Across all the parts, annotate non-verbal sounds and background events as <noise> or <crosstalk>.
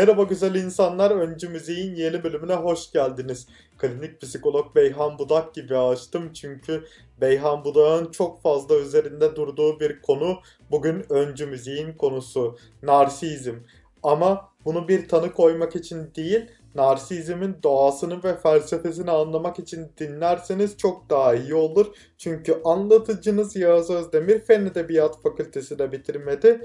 Merhaba güzel insanlar, Öncü Müziğin yeni bölümüne hoş geldiniz. Klinik psikolog Beyhan Budak gibi açtım çünkü Beyhan Budak'ın çok fazla üzerinde durduğu bir konu bugün Öncü Müziğin konusu. Narsizm. Ama bunu bir tanı koymak için değil, narsizmin doğasını ve felsefesini anlamak için dinlerseniz çok daha iyi olur. Çünkü anlatıcınız Yağız Özdemir Fen Edebiyat Fakültesi de bitirmedi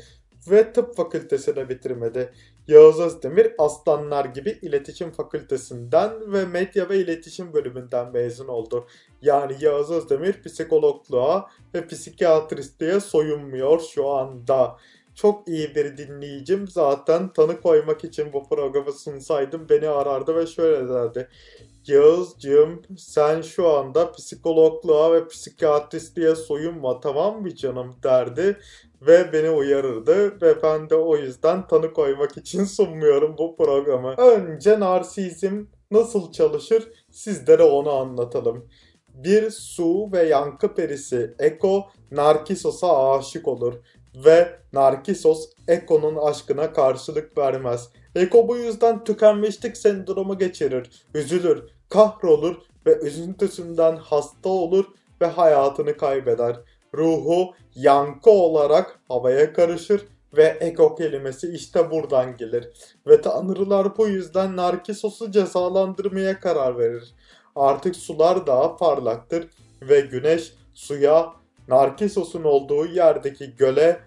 ve tıp fakültesi de bitirmedi. Yağız Özdemir Aslanlar gibi iletişim fakültesinden ve medya ve iletişim bölümünden mezun oldu. Yani Yağız Özdemir psikologluğa ve psikiyatristliğe soyunmuyor şu anda. Çok iyi bir dinleyicim. Zaten tanı koymak için bu programı sunsaydım beni arardı ve şöyle derdi. Yağızcığım sen şu anda psikologluğa ve psikiyatristliğe soyunma tamam mı canım derdi ve beni uyarırdı ve ben de o yüzden tanı koymak için <laughs> sunmuyorum bu programı. Önce narsizm nasıl çalışır sizlere onu anlatalım. Bir su ve yankı perisi Eko Narkisos'a aşık olur ve Narkisos Eko'nun aşkına karşılık vermez. Eko bu yüzden tükenmişlik sendromu geçirir, üzülür, kahrolur ve üzüntüsünden hasta olur ve hayatını kaybeder. Ruhu yankı olarak havaya karışır ve ego kelimesi işte buradan gelir. Ve tanrılar bu yüzden Narkisos'u cezalandırmaya karar verir. Artık sular daha parlaktır ve güneş suya Narkisos'un olduğu yerdeki göle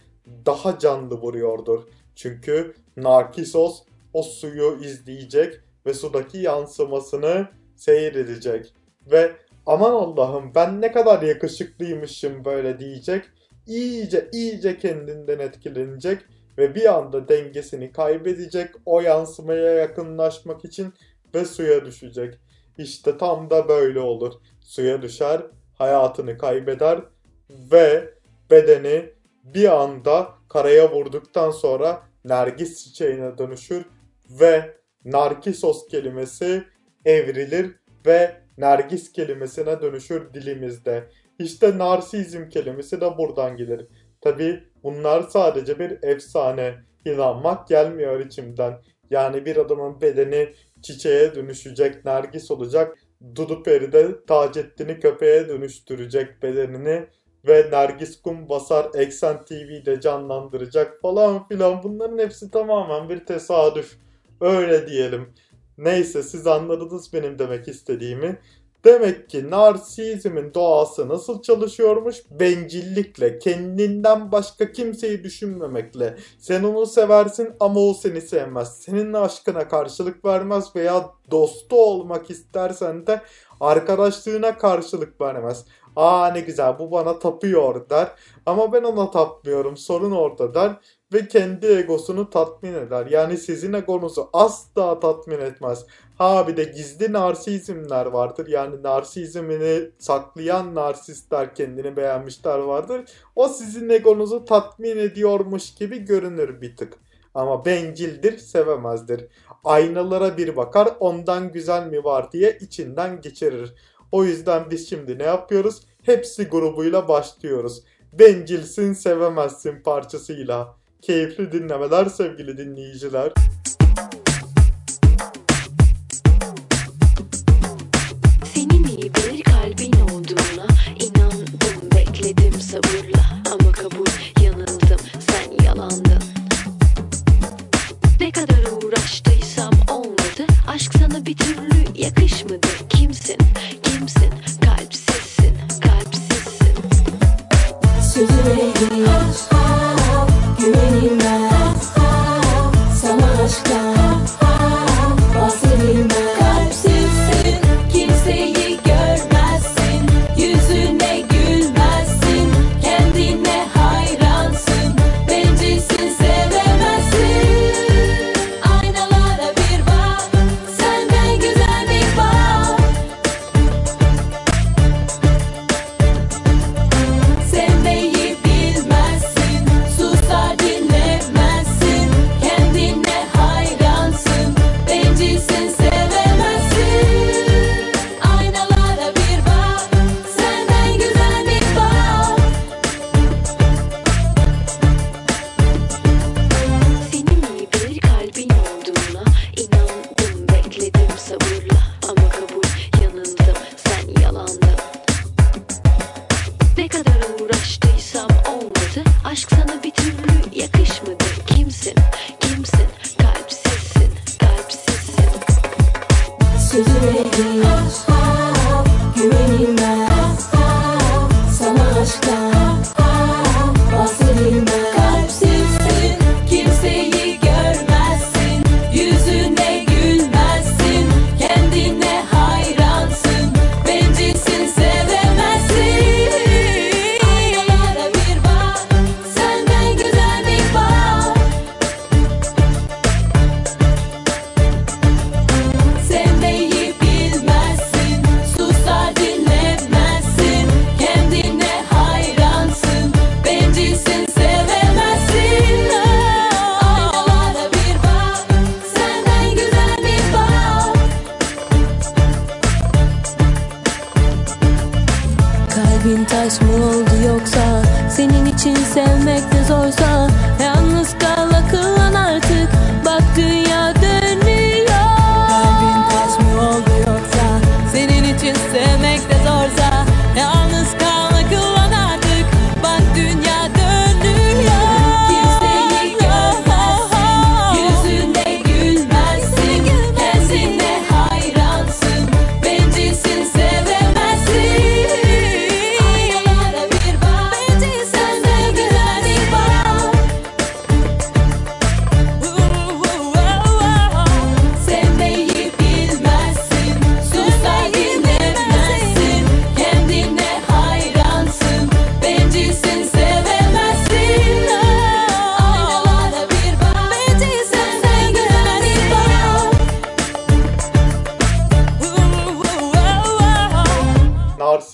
daha canlı vuruyordur. Çünkü Narkisos o suyu izleyecek ve sudaki yansımasını seyredecek. Ve aman Allah'ım ben ne kadar yakışıklıymışım böyle diyecek. İyice iyice kendinden etkilenecek ve bir anda dengesini kaybedecek o yansımaya yakınlaşmak için ve suya düşecek. İşte tam da böyle olur. Suya düşer, hayatını kaybeder ve bedeni bir anda karaya vurduktan sonra nergis çiçeğine dönüşür ve narkisos kelimesi evrilir ve nergis kelimesine dönüşür dilimizde. İşte narsizm kelimesi de buradan gelir. Tabi bunlar sadece bir efsane. İnanmak gelmiyor içimden. Yani bir adamın bedeni çiçeğe dönüşecek, nergis olacak. Dudu Peri de Taceddin'i köpeğe dönüştürecek bedenini ve Nergis Kum basar Eksen TV'de canlandıracak falan filan. Bunların hepsi tamamen bir tesadüf. Öyle diyelim. Neyse siz anladınız benim demek istediğimi. Demek ki narsizmin doğası nasıl çalışıyormuş? Bencillikle, kendinden başka kimseyi düşünmemekle. Sen onu seversin ama o seni sevmez. Senin aşkına karşılık vermez veya dostu olmak istersen de arkadaşlığına karşılık vermez. Aa ne güzel bu bana tapıyor der. Ama ben ona tapmıyorum sorun orada der. Ve kendi egosunu tatmin eder. Yani sizin egonuzu asla tatmin etmez. Ha bir de gizli narsizmler vardır. Yani narsizmini saklayan narsistler kendini beğenmişler vardır. O sizin egonuzu tatmin ediyormuş gibi görünür bir tık. Ama bencildir, sevemezdir. Aynalara bir bakar, ondan güzel mi var diye içinden geçirir. O yüzden biz şimdi ne yapıyoruz? Hepsi grubuyla başlıyoruz. Bencilsin sevemezsin parçasıyla. Keyifli dinlemeler sevgili dinleyiciler.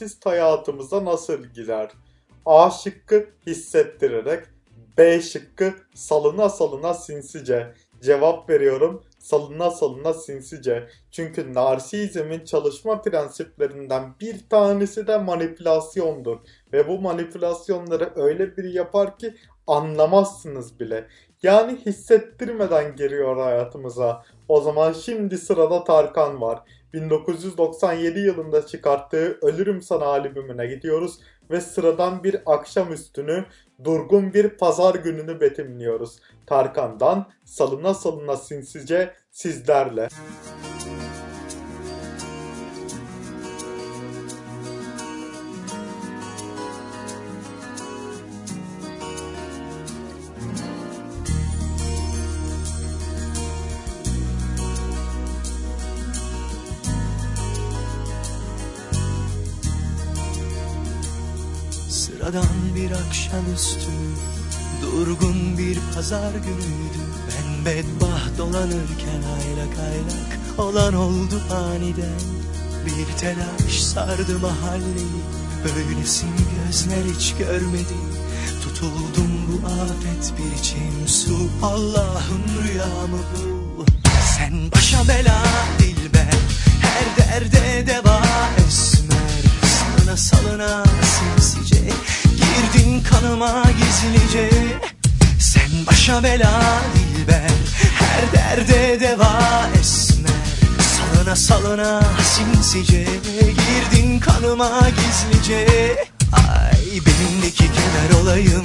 Narsist hayatımıza nasıl girer? A şıkkı hissettirerek, B şıkkı salına salına sinsice. Cevap veriyorum salına salına sinsice. Çünkü narsizmin çalışma prensiplerinden bir tanesi de manipülasyondur. Ve bu manipülasyonları öyle biri yapar ki anlamazsınız bile. Yani hissettirmeden geliyor hayatımıza. O zaman şimdi sırada Tarkan var. 1997 yılında çıkarttığı Ölürüm Sana albümüne gidiyoruz ve sıradan bir akşamüstünü durgun bir pazar gününü betimliyoruz. Tarkan'dan salına salına sinsice sizlerle. Sıradan bir akşamüstü Durgun bir pazar günüydü. Ben bedbaht dolanırken aylak aylak Olan oldu aniden. Bir telaş sardı mahalleyi Böylesini gözler hiç görmedi. Tutuldum bu afet bir içim su Allah'ım rüyamı bu. Sen başa bela dilber Her derde deva esmer. Salına salına sinsice Girdin kanıma gizlice. Sen başa bela dilber. Her derde deva esmer. Salına salına sinsice Girdin kanıma gizlice. Ay benimdeki kemer olayım.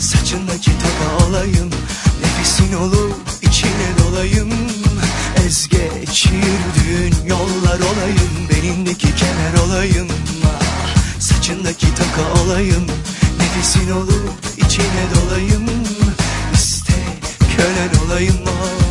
Saçındaki taka olayım. Nefesin olup içine dolayım. Ez geçirdüğün yollar olayım. Benimdeki kemer olayım Saçındaki taka olayım Nefesin olup içine dolayım İste kölen olayım ah.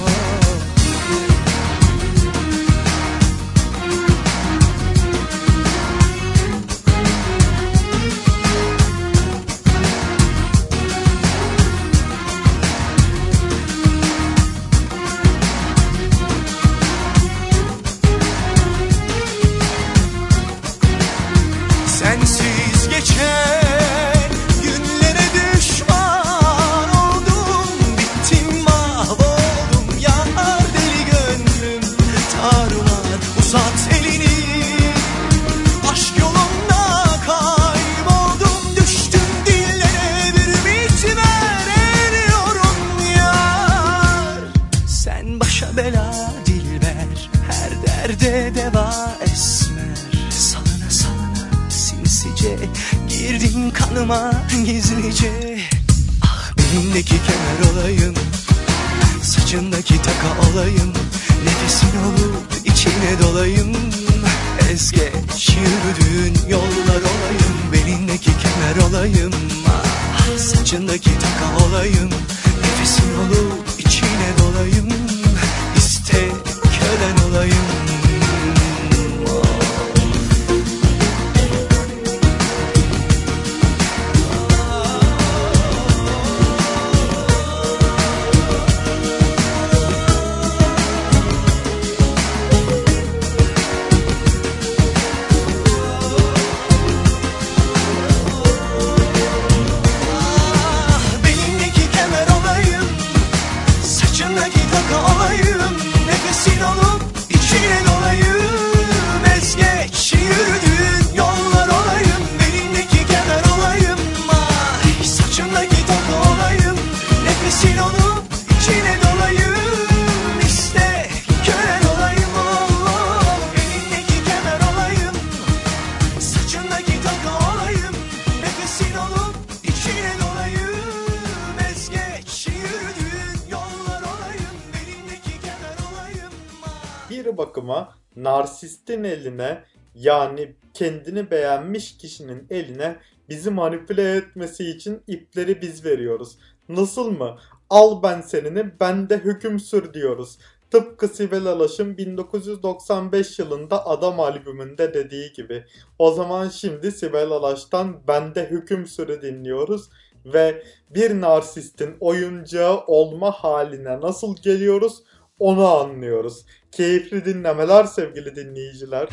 eline yani kendini beğenmiş kişinin eline bizi manipüle etmesi için ipleri biz veriyoruz. Nasıl mı? Al ben senini, ben de hüküm sür diyoruz. Tıpkı Sibel Alaş'ın 1995 yılında Adam albümünde dediği gibi. O zaman şimdi Sibel Alaş'tan Bende Hüküm Sürü dinliyoruz ve bir narsistin oyuncağı olma haline nasıl geliyoruz onu anlıyoruz. Keyifli dinlemeler sevgili dinleyiciler.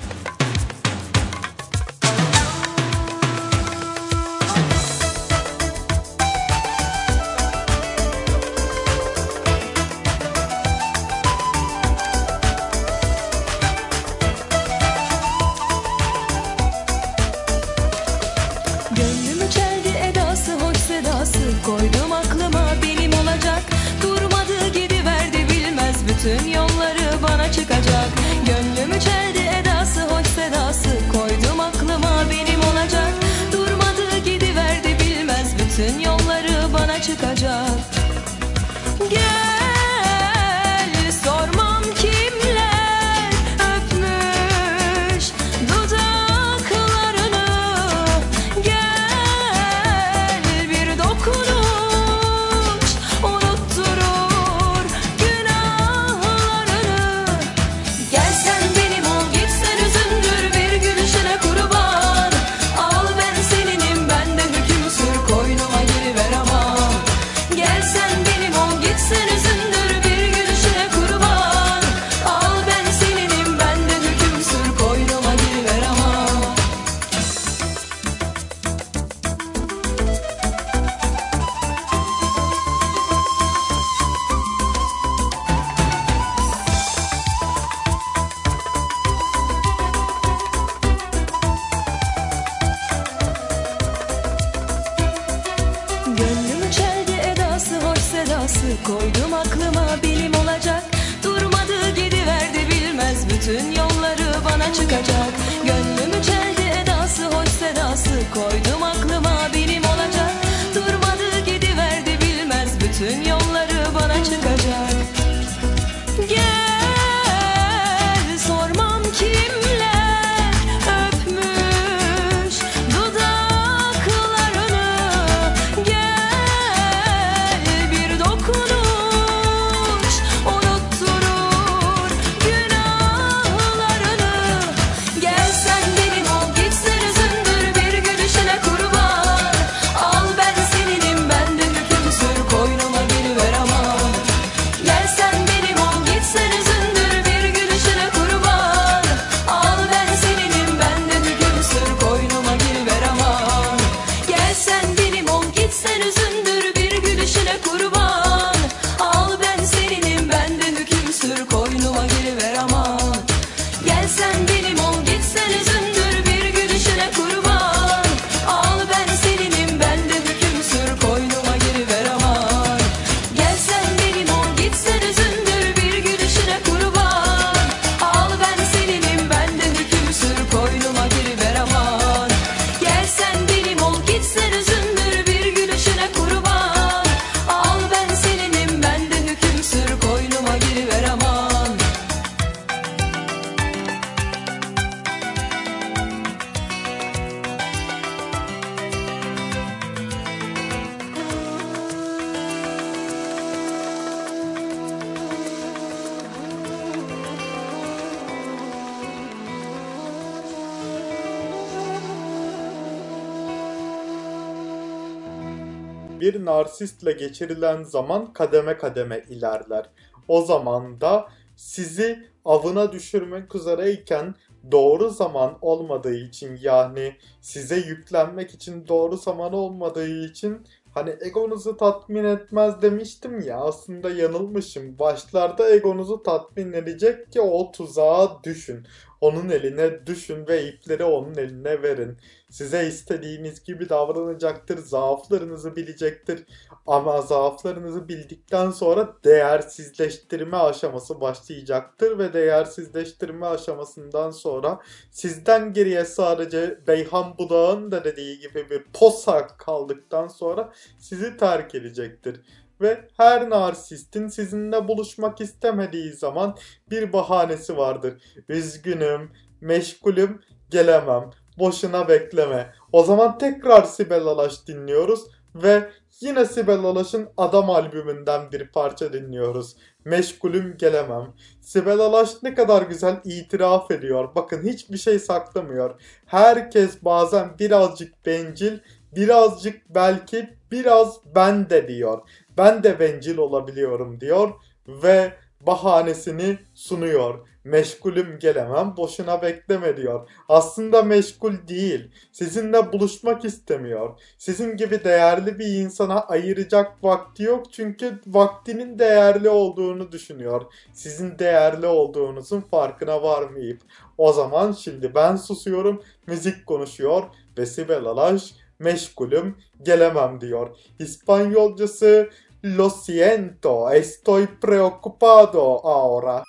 Gönlümü çeldi edası hoş sedası koydu bir narsistle geçirilen zaman kademe kademe ilerler. O zaman da sizi avına düşürmek üzereyken doğru zaman olmadığı için yani size yüklenmek için doğru zaman olmadığı için hani egonuzu tatmin etmez demiştim ya aslında yanılmışım. Başlarda egonuzu tatmin edecek ki o tuzağa düşün. Onun eline düşün ve ipleri onun eline verin. Size istediğiniz gibi davranacaktır, zaaflarınızı bilecektir. Ama zaaflarınızı bildikten sonra değersizleştirme aşaması başlayacaktır ve değersizleştirme aşamasından sonra sizden geriye sadece Beyhan Budağ'ın da dediği gibi bir posak kaldıktan sonra sizi terk edecektir. Ve her narsistin sizinle buluşmak istemediği zaman bir bahanesi vardır. Üzgünüm, meşgulüm, gelemem. Boşuna bekleme. O zaman tekrar Sibel Alaş dinliyoruz ve yine Sibel Alaş'ın Adam albümünden bir parça dinliyoruz. Meşgulüm gelemem. Sibel Alaş ne kadar güzel itiraf ediyor. Bakın hiçbir şey saklamıyor. Herkes bazen birazcık bencil, birazcık belki biraz ben de diyor. Ben de bencil olabiliyorum diyor ve bahanesini sunuyor. Meşgulüm gelemem boşuna bekleme diyor. Aslında meşgul değil. Sizinle buluşmak istemiyor. Sizin gibi değerli bir insana ayıracak vakti yok çünkü vaktinin değerli olduğunu düşünüyor. Sizin değerli olduğunuzun farkına varmayıp. O zaman şimdi ben susuyorum, müzik konuşuyor ve Sibel Alaş meşgulüm gelemem diyor. İspanyolcası Lo siento, estoy preocupado ahora.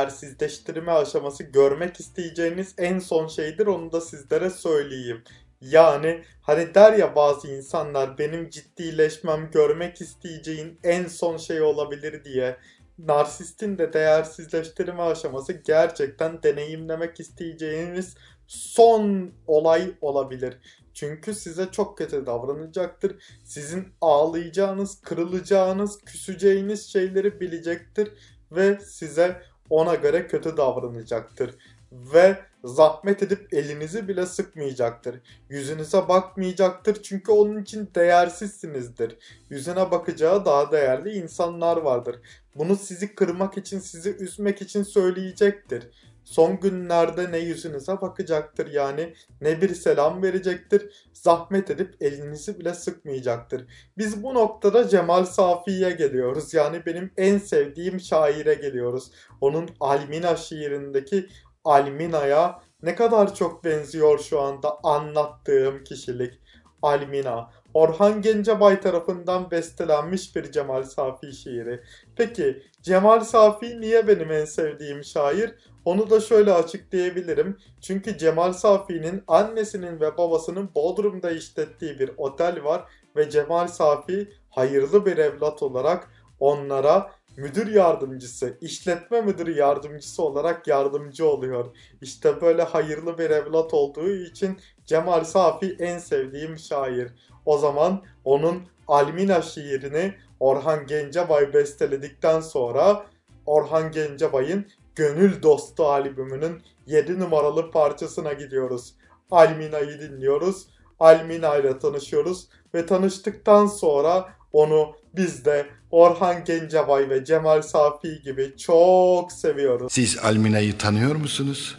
Değersizleştirme aşaması görmek isteyeceğiniz en son şeydir onu da sizlere söyleyeyim. Yani hani der ya bazı insanlar benim ciddileşmem görmek isteyeceğin en son şey olabilir diye. Narsistin de değersizleştirme aşaması gerçekten deneyimlemek isteyeceğiniz son olay olabilir. Çünkü size çok kötü davranacaktır. Sizin ağlayacağınız, kırılacağınız, küseceğiniz şeyleri bilecektir ve size ona göre kötü davranacaktır. Ve zahmet edip elinizi bile sıkmayacaktır. Yüzünüze bakmayacaktır çünkü onun için değersizsinizdir. Yüzüne bakacağı daha değerli insanlar vardır. Bunu sizi kırmak için, sizi üzmek için söyleyecektir. Son günlerde ne yüzünüze bakacaktır yani ne bir selam verecektir. Zahmet edip elinizi bile sıkmayacaktır. Biz bu noktada Cemal Safi'ye geliyoruz. Yani benim en sevdiğim şaire geliyoruz. Onun Almina şiirindeki Almina'ya ne kadar çok benziyor şu anda anlattığım kişilik. Almina. Orhan Gencebay tarafından bestelenmiş bir Cemal Safi şiiri. Peki Cemal Safi niye benim en sevdiğim şair? Onu da şöyle açıklayabilirim. Çünkü Cemal Safi'nin annesinin ve babasının Bodrum'da işlettiği bir otel var ve Cemal Safi hayırlı bir evlat olarak onlara müdür yardımcısı, işletme müdürü yardımcısı olarak yardımcı oluyor. İşte böyle hayırlı bir evlat olduğu için Cemal Safi en sevdiğim şair. O zaman onun Almina şiirini Orhan Gencebay besteledikten sonra Orhan Gencebay'ın Gönül Dostu albümünün 7 numaralı parçasına gidiyoruz. Almina'yı dinliyoruz. Almina ile tanışıyoruz ve tanıştıktan sonra onu biz de Orhan Gencebay ve Cemal Safi gibi çok seviyoruz. Siz Almina'yı tanıyor musunuz?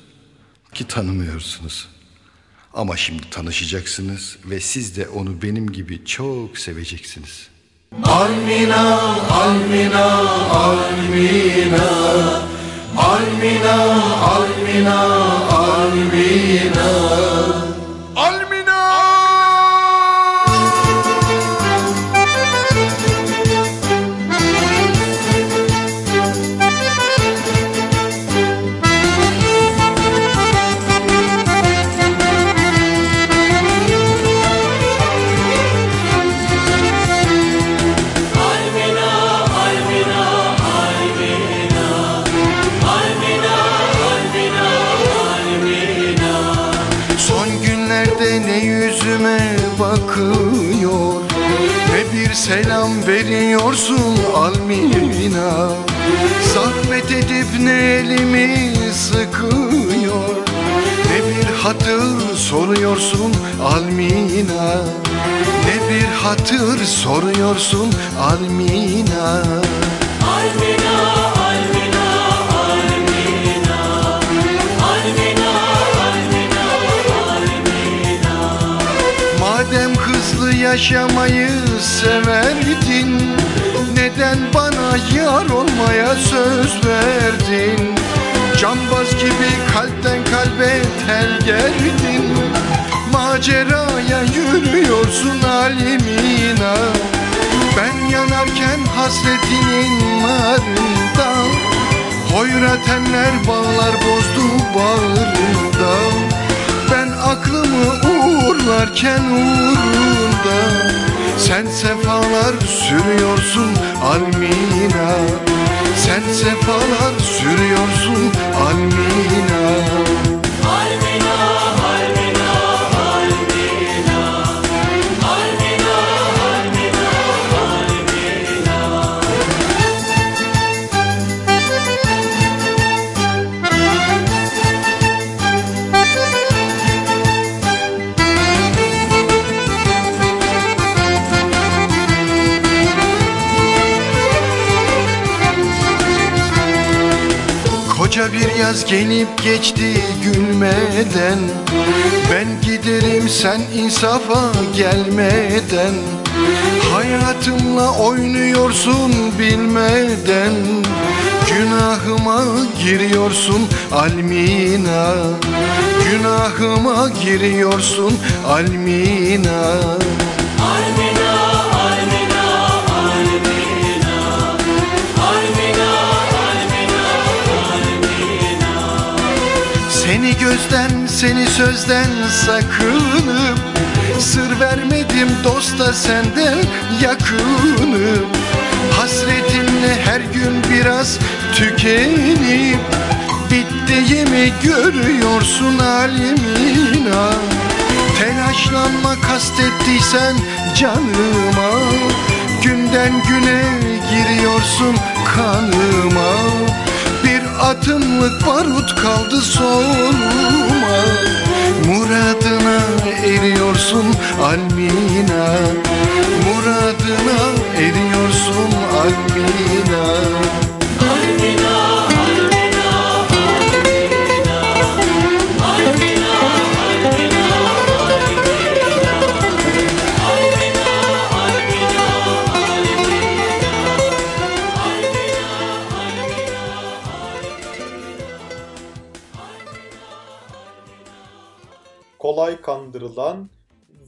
Ki tanımıyorsunuz. Ama şimdi tanışacaksınız ve siz de onu benim gibi çok seveceksiniz. Almina, Almina, Almina, Almina, Almina, Almina, Almina. Hatır soruyorsun Almina? Ne bir hatır soruyorsun Almina? Madem hızlı yaşamayı severdin Neden bana yar olmaya söz verdin? Cambaz gibi kalpten kalbe tel gerdin Maceraya yürüyorsun alimina Ben yanarken hasretinin narında Hoyrat eller bağlar bozdu bağrında. Ben aklımı uğurlarken uğrunda. Sen sefalar sürüyorsun Almina. Sen sefalar sürüyorsun Almina Koca bir yaz gelip geçti gülmeden. Ben giderim sen insafa gelmeden. Hayatımla oynuyorsun bilmeden. Günahıma giriyorsun Almina. Günahıma giriyorsun Almina seni sözden sakınıp Sır vermedim dosta senden yakınım. Hasretinle her gün biraz tükenip Bittiğimi görüyorsun halimina. Telaşlanma kastettiysen canıma. Günden güne giriyorsun kanıma atımlık barut kaldı soluma. Muradına eriyorsun Almina. Muradına eriyorsun Almina kandırılan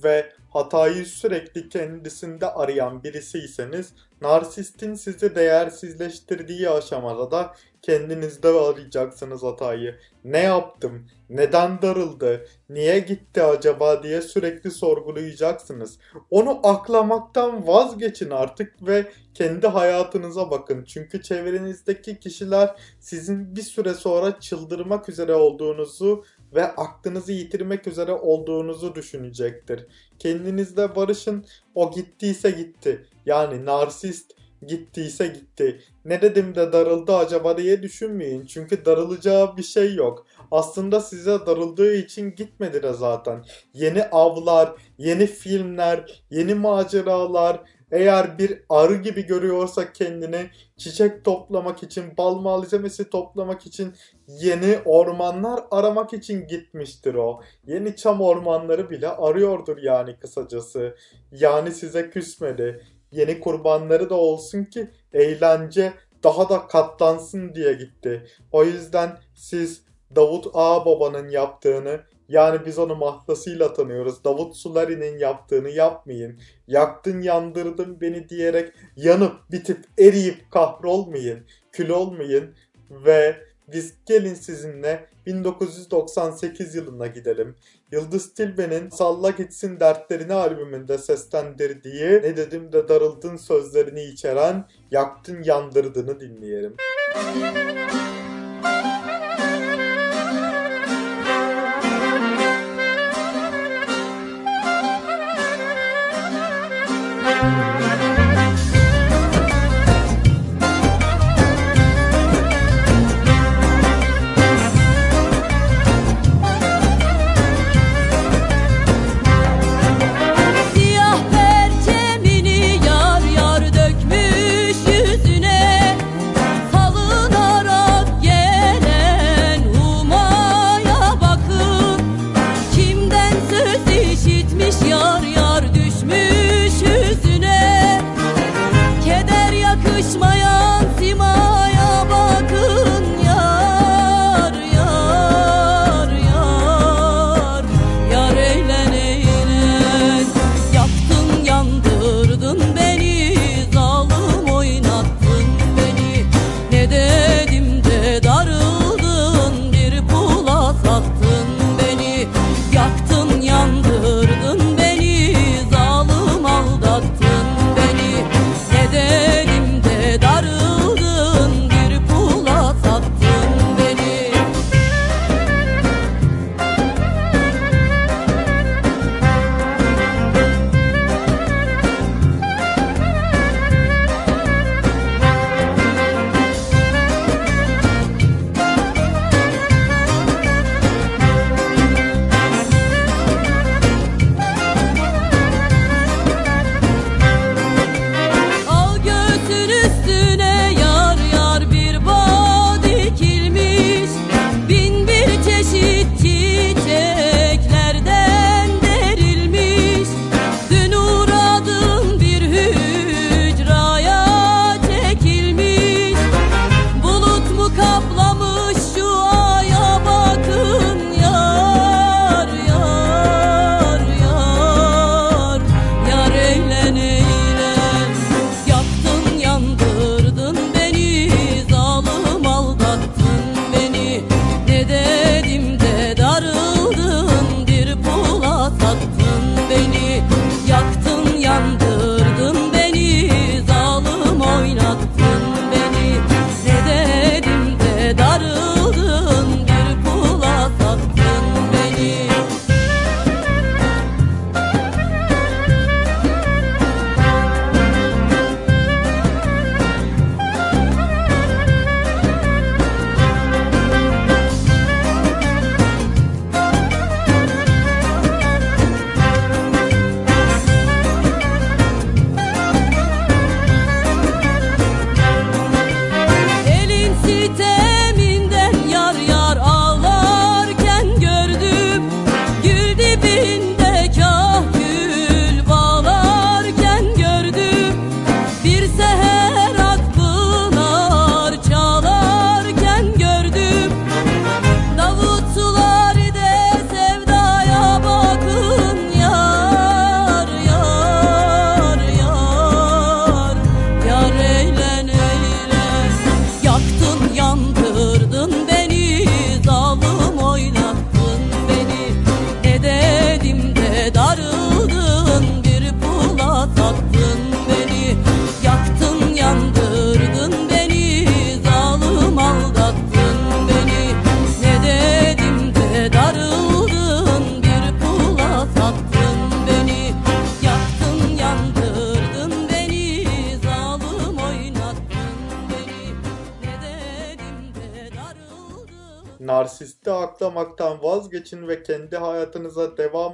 ve hatayı sürekli kendisinde arayan birisiyseniz narsistin sizi değersizleştirdiği aşamada da kendinizde arayacaksınız hatayı. Ne yaptım? Neden darıldı? Niye gitti acaba diye sürekli sorgulayacaksınız. Onu aklamaktan vazgeçin artık ve kendi hayatınıza bakın. Çünkü çevrenizdeki kişiler sizin bir süre sonra çıldırmak üzere olduğunuzu ve aklınızı yitirmek üzere olduğunuzu düşünecektir. Kendinizle barışın. O gittiyse gitti. Yani narsist gittiyse gitti. Ne dedim de darıldı acaba diye düşünmeyin. Çünkü darılacağı bir şey yok. Aslında size darıldığı için gitmedi de zaten. Yeni avlar, yeni filmler, yeni maceralar, eğer bir arı gibi görüyorsa kendini çiçek toplamak için, bal malzemesi toplamak için yeni ormanlar aramak için gitmiştir o. Yeni çam ormanları bile arıyordur yani kısacası. Yani size küsmedi. Yeni kurbanları da olsun ki eğlence daha da katlansın diye gitti. O yüzden siz Davut Ağababa'nın yaptığını yani biz onu mahlasıyla tanıyoruz. Davut Sulari'nin yaptığını yapmayın. Yaktın yandırdın beni diyerek yanıp bitip eriyip kahrolmayın. Kül olmayın ve biz gelin sizinle 1998 yılına gidelim. Yıldız Tilbe'nin Salla Gitsin Dertlerini albümünde seslendirdiği Ne dedim de darıldın sözlerini içeren Yaktın yandırdığını dinleyelim. Siyah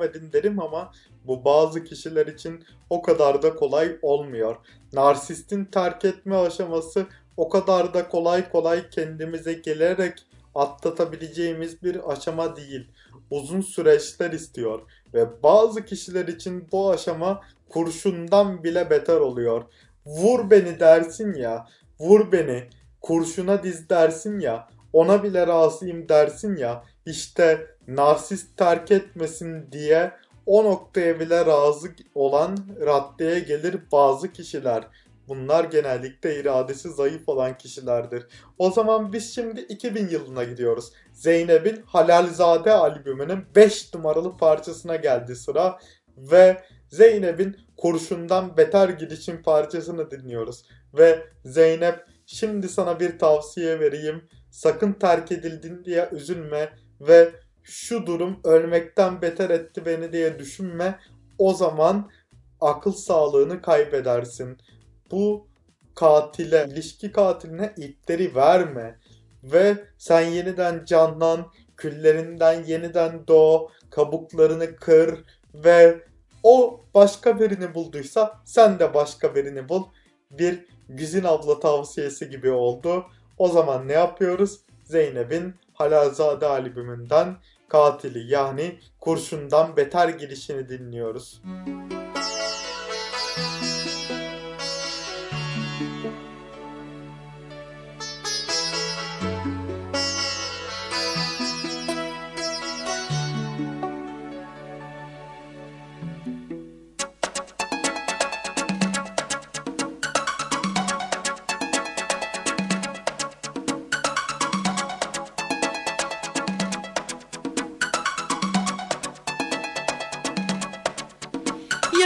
edin derim ama bu bazı kişiler için o kadar da kolay olmuyor. Narsistin terk etme aşaması o kadar da kolay kolay kendimize gelerek atlatabileceğimiz bir aşama değil. Uzun süreçler istiyor ve bazı kişiler için bu aşama kurşundan bile beter oluyor. Vur beni dersin ya, vur beni, kurşuna diz dersin ya, ona bile razıyım dersin ya, işte narsist terk etmesin diye o noktaya bile razı olan raddeye gelir bazı kişiler. Bunlar genellikle iradesi zayıf olan kişilerdir. O zaman biz şimdi 2000 yılına gidiyoruz. Zeynep'in Halalzade albümünün 5 numaralı parçasına geldi sıra ve Zeynep'in Kurşundan Beter Gidişin parçasını dinliyoruz. Ve Zeynep şimdi sana bir tavsiye vereyim. Sakın terk edildin diye üzülme ve şu durum ölmekten beter etti beni diye düşünme. O zaman akıl sağlığını kaybedersin. Bu katile, ilişki katiline ipleri verme. Ve sen yeniden canlan, küllerinden yeniden doğ, kabuklarını kır ve o başka birini bulduysa sen de başka birini bul. Bir Güzin abla tavsiyesi gibi oldu. O zaman ne yapıyoruz? Zeynep'in Halalzade albümünden katili yani kurşundan beter girişini dinliyoruz. Yaşandı,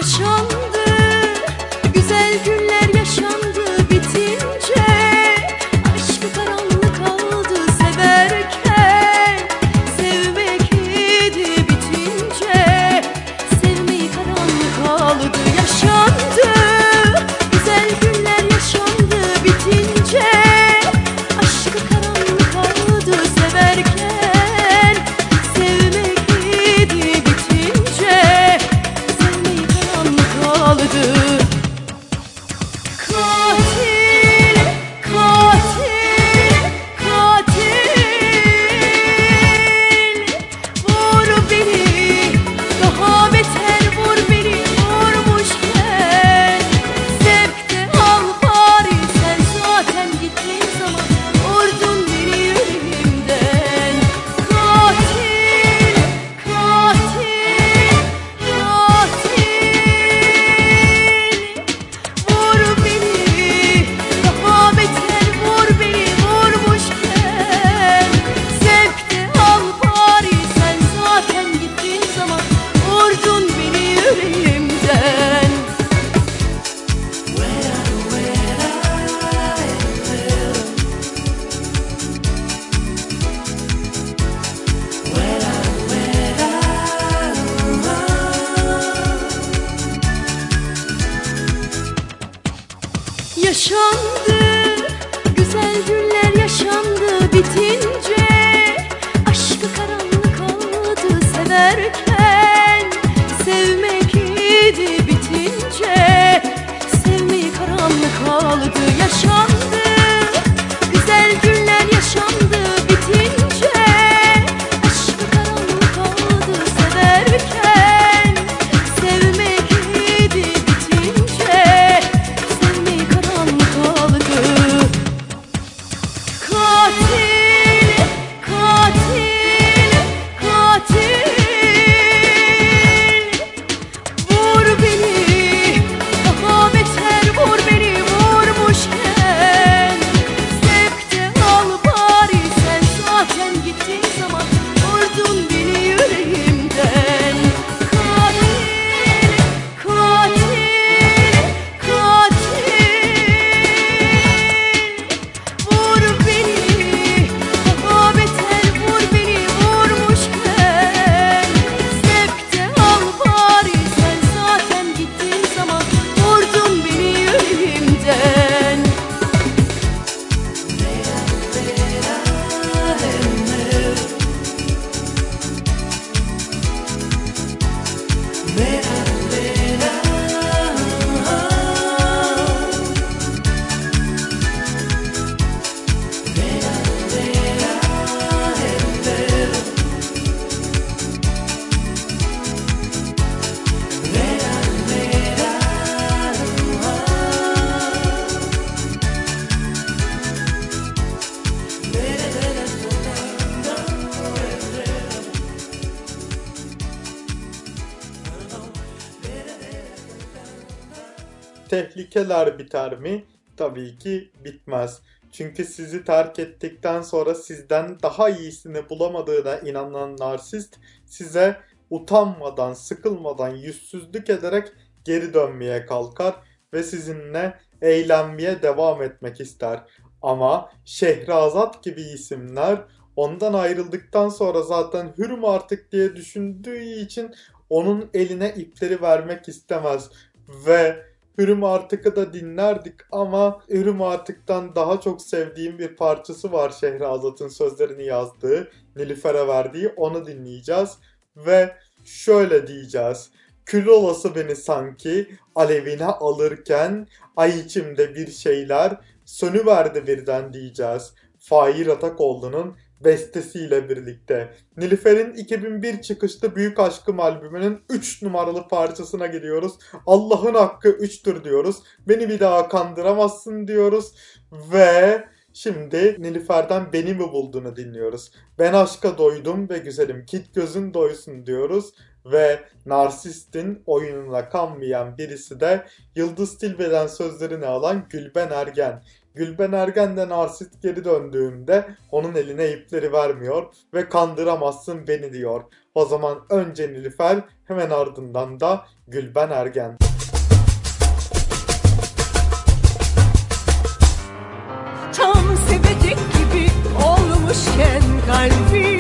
güzel giderken tehlikeler biter mi? Tabii ki bitmez. Çünkü sizi terk ettikten sonra sizden daha iyisini bulamadığına inanan narsist size utanmadan, sıkılmadan, yüzsüzlük ederek geri dönmeye kalkar ve sizinle eğlenmeye devam etmek ister. Ama Şehrazat gibi isimler ondan ayrıldıktan sonra zaten hürüm artık diye düşündüğü için onun eline ipleri vermek istemez. Ve Hürüm Artık'ı da dinlerdik ama Hürüm Artık'tan daha çok sevdiğim bir parçası var Şehrazat'ın sözlerini yazdığı, Nilüfer'e verdiği onu dinleyeceğiz. Ve şöyle diyeceğiz. Kül olası beni sanki alevine alırken ay içimde bir şeyler sönüverdi birden diyeceğiz. Fair Atakoğlu'nun bestesiyle birlikte. Nilüfer'in 2001 çıkışlı Büyük Aşkım albümünün 3 numaralı parçasına gidiyoruz. Allah'ın hakkı 3'tür diyoruz. Beni bir daha kandıramazsın diyoruz. Ve şimdi Nilüfer'den Beni mi bulduğunu dinliyoruz. Ben aşka doydum ve güzelim kit gözün doysun diyoruz. Ve narsistin oyununa kanmayan birisi de Yıldız Tilbe'den sözlerini alan Gülben Ergen. Gülben Ergen de narsist geri döndüğünde onun eline ipleri vermiyor ve kandıramazsın beni diyor. O zaman önce Nilüfer hemen ardından da Gülben Ergen. Tam sevecek gibi olmuşken kalbim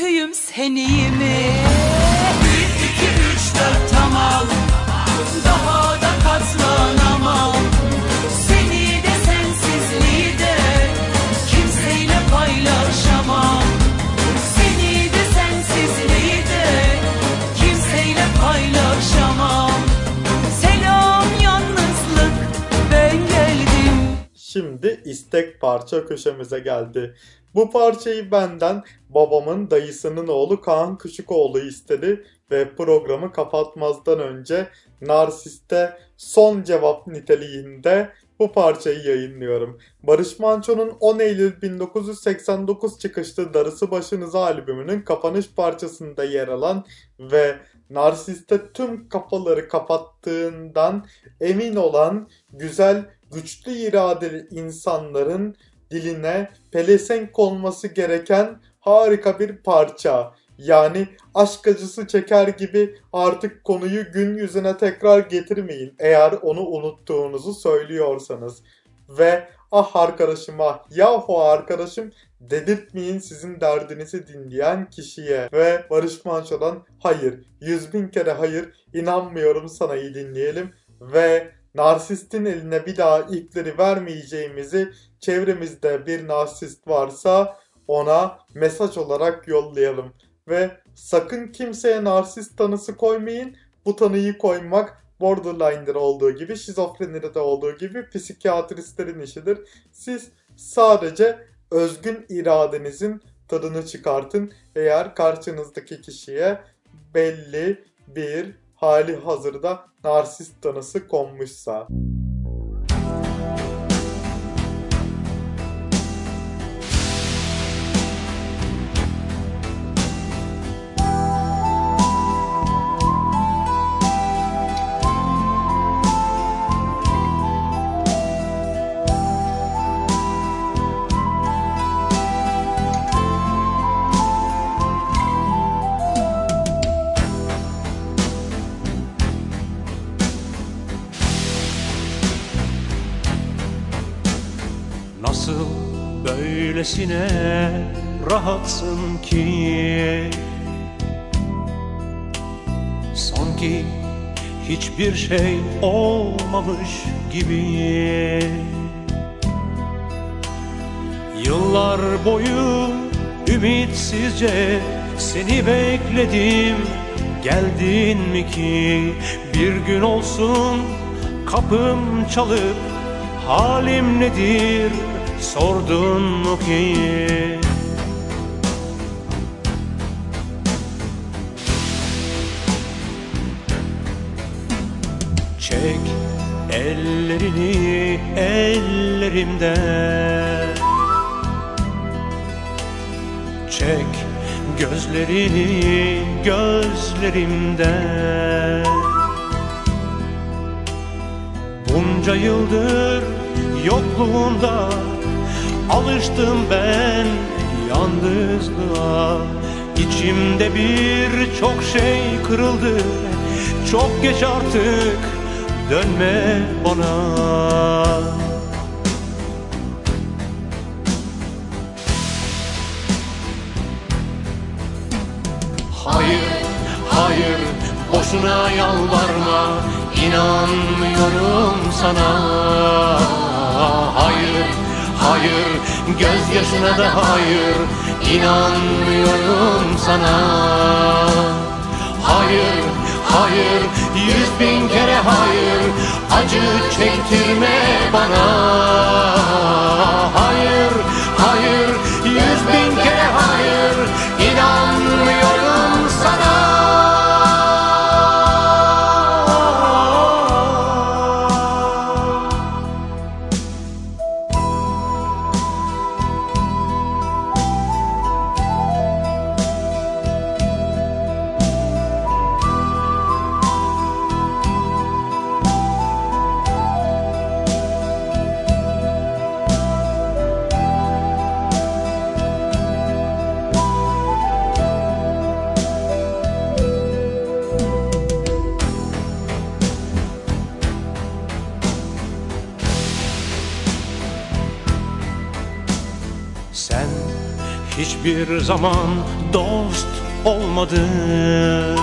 kötüyüm sen iyi mi? Bir, iki, üç, dört tamam Daha da İstek parça köşemize geldi. Bu parçayı benden babamın dayısının oğlu Kaan Küçükoğlu istedi ve programı kapatmazdan önce Narsist'te son cevap niteliğinde bu parçayı yayınlıyorum. Barış Manço'nun 10 Eylül 1989 çıkışlı Darısı Başınıza albümünün kapanış parçasında yer alan ve Narsist'te tüm kafaları kapattığından emin olan güzel, güçlü iradeli insanların diline pelesenk olması gereken harika bir parça. Yani aşk acısı çeker gibi artık konuyu gün yüzüne tekrar getirmeyin eğer onu unuttuğunuzu söylüyorsanız. Ve ah arkadaşım ah yahu arkadaşım dedirtmeyin sizin derdinizi dinleyen kişiye. Ve Barış Manço'dan hayır yüz bin kere hayır inanmıyorum sana iyi dinleyelim. Ve narsistin eline bir daha ipleri vermeyeceğimizi çevremizde bir narsist varsa ona mesaj olarak yollayalım. Ve sakın kimseye narsist tanısı koymayın. Bu tanıyı koymak borderline'de olduğu gibi, şizofrenide de olduğu gibi psikiyatristlerin işidir. Siz sadece özgün iradenizin tadını çıkartın. Eğer karşınızdaki kişiye belli bir hali hazırda narsist tanısı konmuşsa. Böylesine rahatsın ki. Sanki hiçbir şey olmamış gibi. Yıllar boyu ümitsizce seni bekledim. Geldin mi ki? Bir gün olsun kapım çalıp Halim nedir sordun mu ki? Çek ellerini ellerimden Çek gözlerini gözlerimden Bunca yıldır yokluğunda alıştım ben yalnızlığa. İçimde bir çok şey kırıldı. Çok geç artık dönme bana. Hayır, hayır boşuna yalvarma. İnanmıyorum sana. Hayır, hayır gözyaşına da hayır İnanmıyorum sana. Hayır, hayır Yüz bin kere hayır Acı çektirme bana hiçbir zaman dost olmadın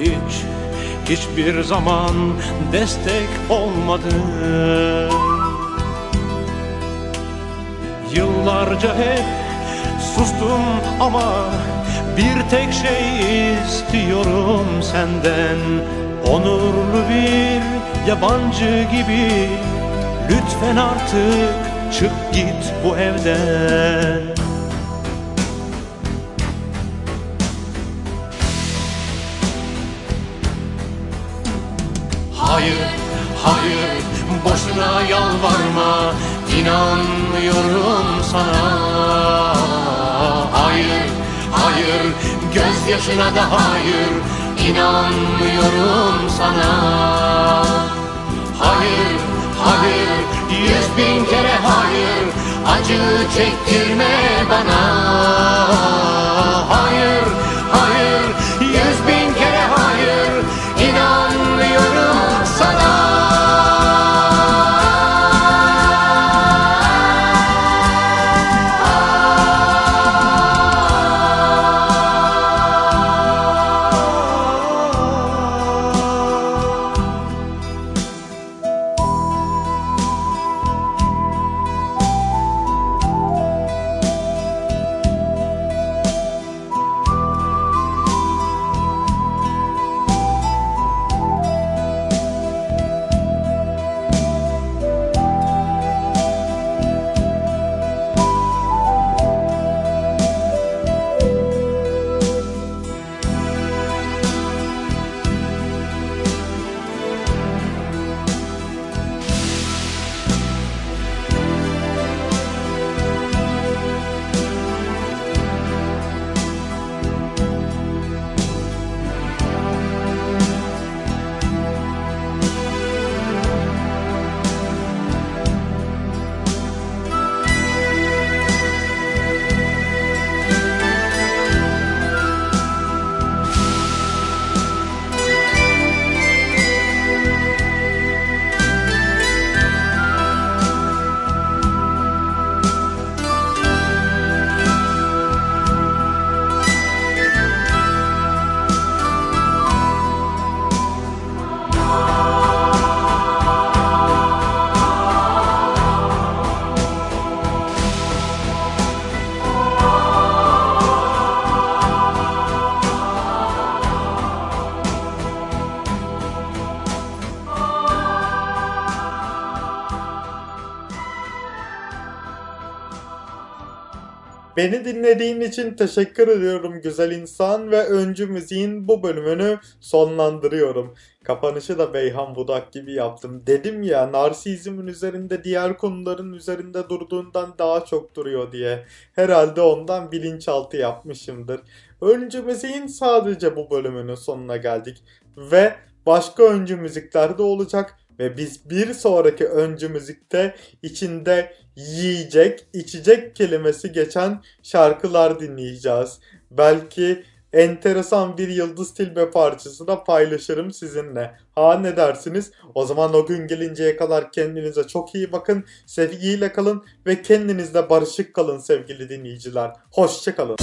Hiç, hiçbir zaman destek olmadın Yıllarca hep sustum ama bir tek şey istiyorum senden. Onurlu bir yabancı gibi Lütfen artık çık git bu evden. Hayır, hayır, boşuna yalvarma. İnanmıyorum sana. Hayır, hayır, gözyaşına da hayır. İnanmıyorum sana. Hayır, hayır, yüz bin kere hayır Acı çektirme bana. Hayır, Beni dinlediğin için teşekkür ediyorum güzel insan ve öncü müziğin bu bölümünü sonlandırıyorum. Kapanışı da Beyhan Budak gibi yaptım. Dedim ya narsizmin üzerinde diğer konuların üzerinde durduğundan daha çok duruyor diye. Herhalde ondan bilinçaltı yapmışımdır. Öncü müziğin sadece bu bölümünün sonuna geldik. Ve başka öncü müzikler de olacak. Ve biz bir sonraki öncü müzikte içinde yiyecek, içecek kelimesi geçen şarkılar dinleyeceğiz. Belki enteresan bir Yıldız Tilbe parçası da paylaşırım sizinle. Ha ne dersiniz? O zaman o gün gelinceye kadar kendinize çok iyi bakın, sevgiyle kalın ve kendinizle barışık kalın sevgili dinleyiciler. Hoşçakalın.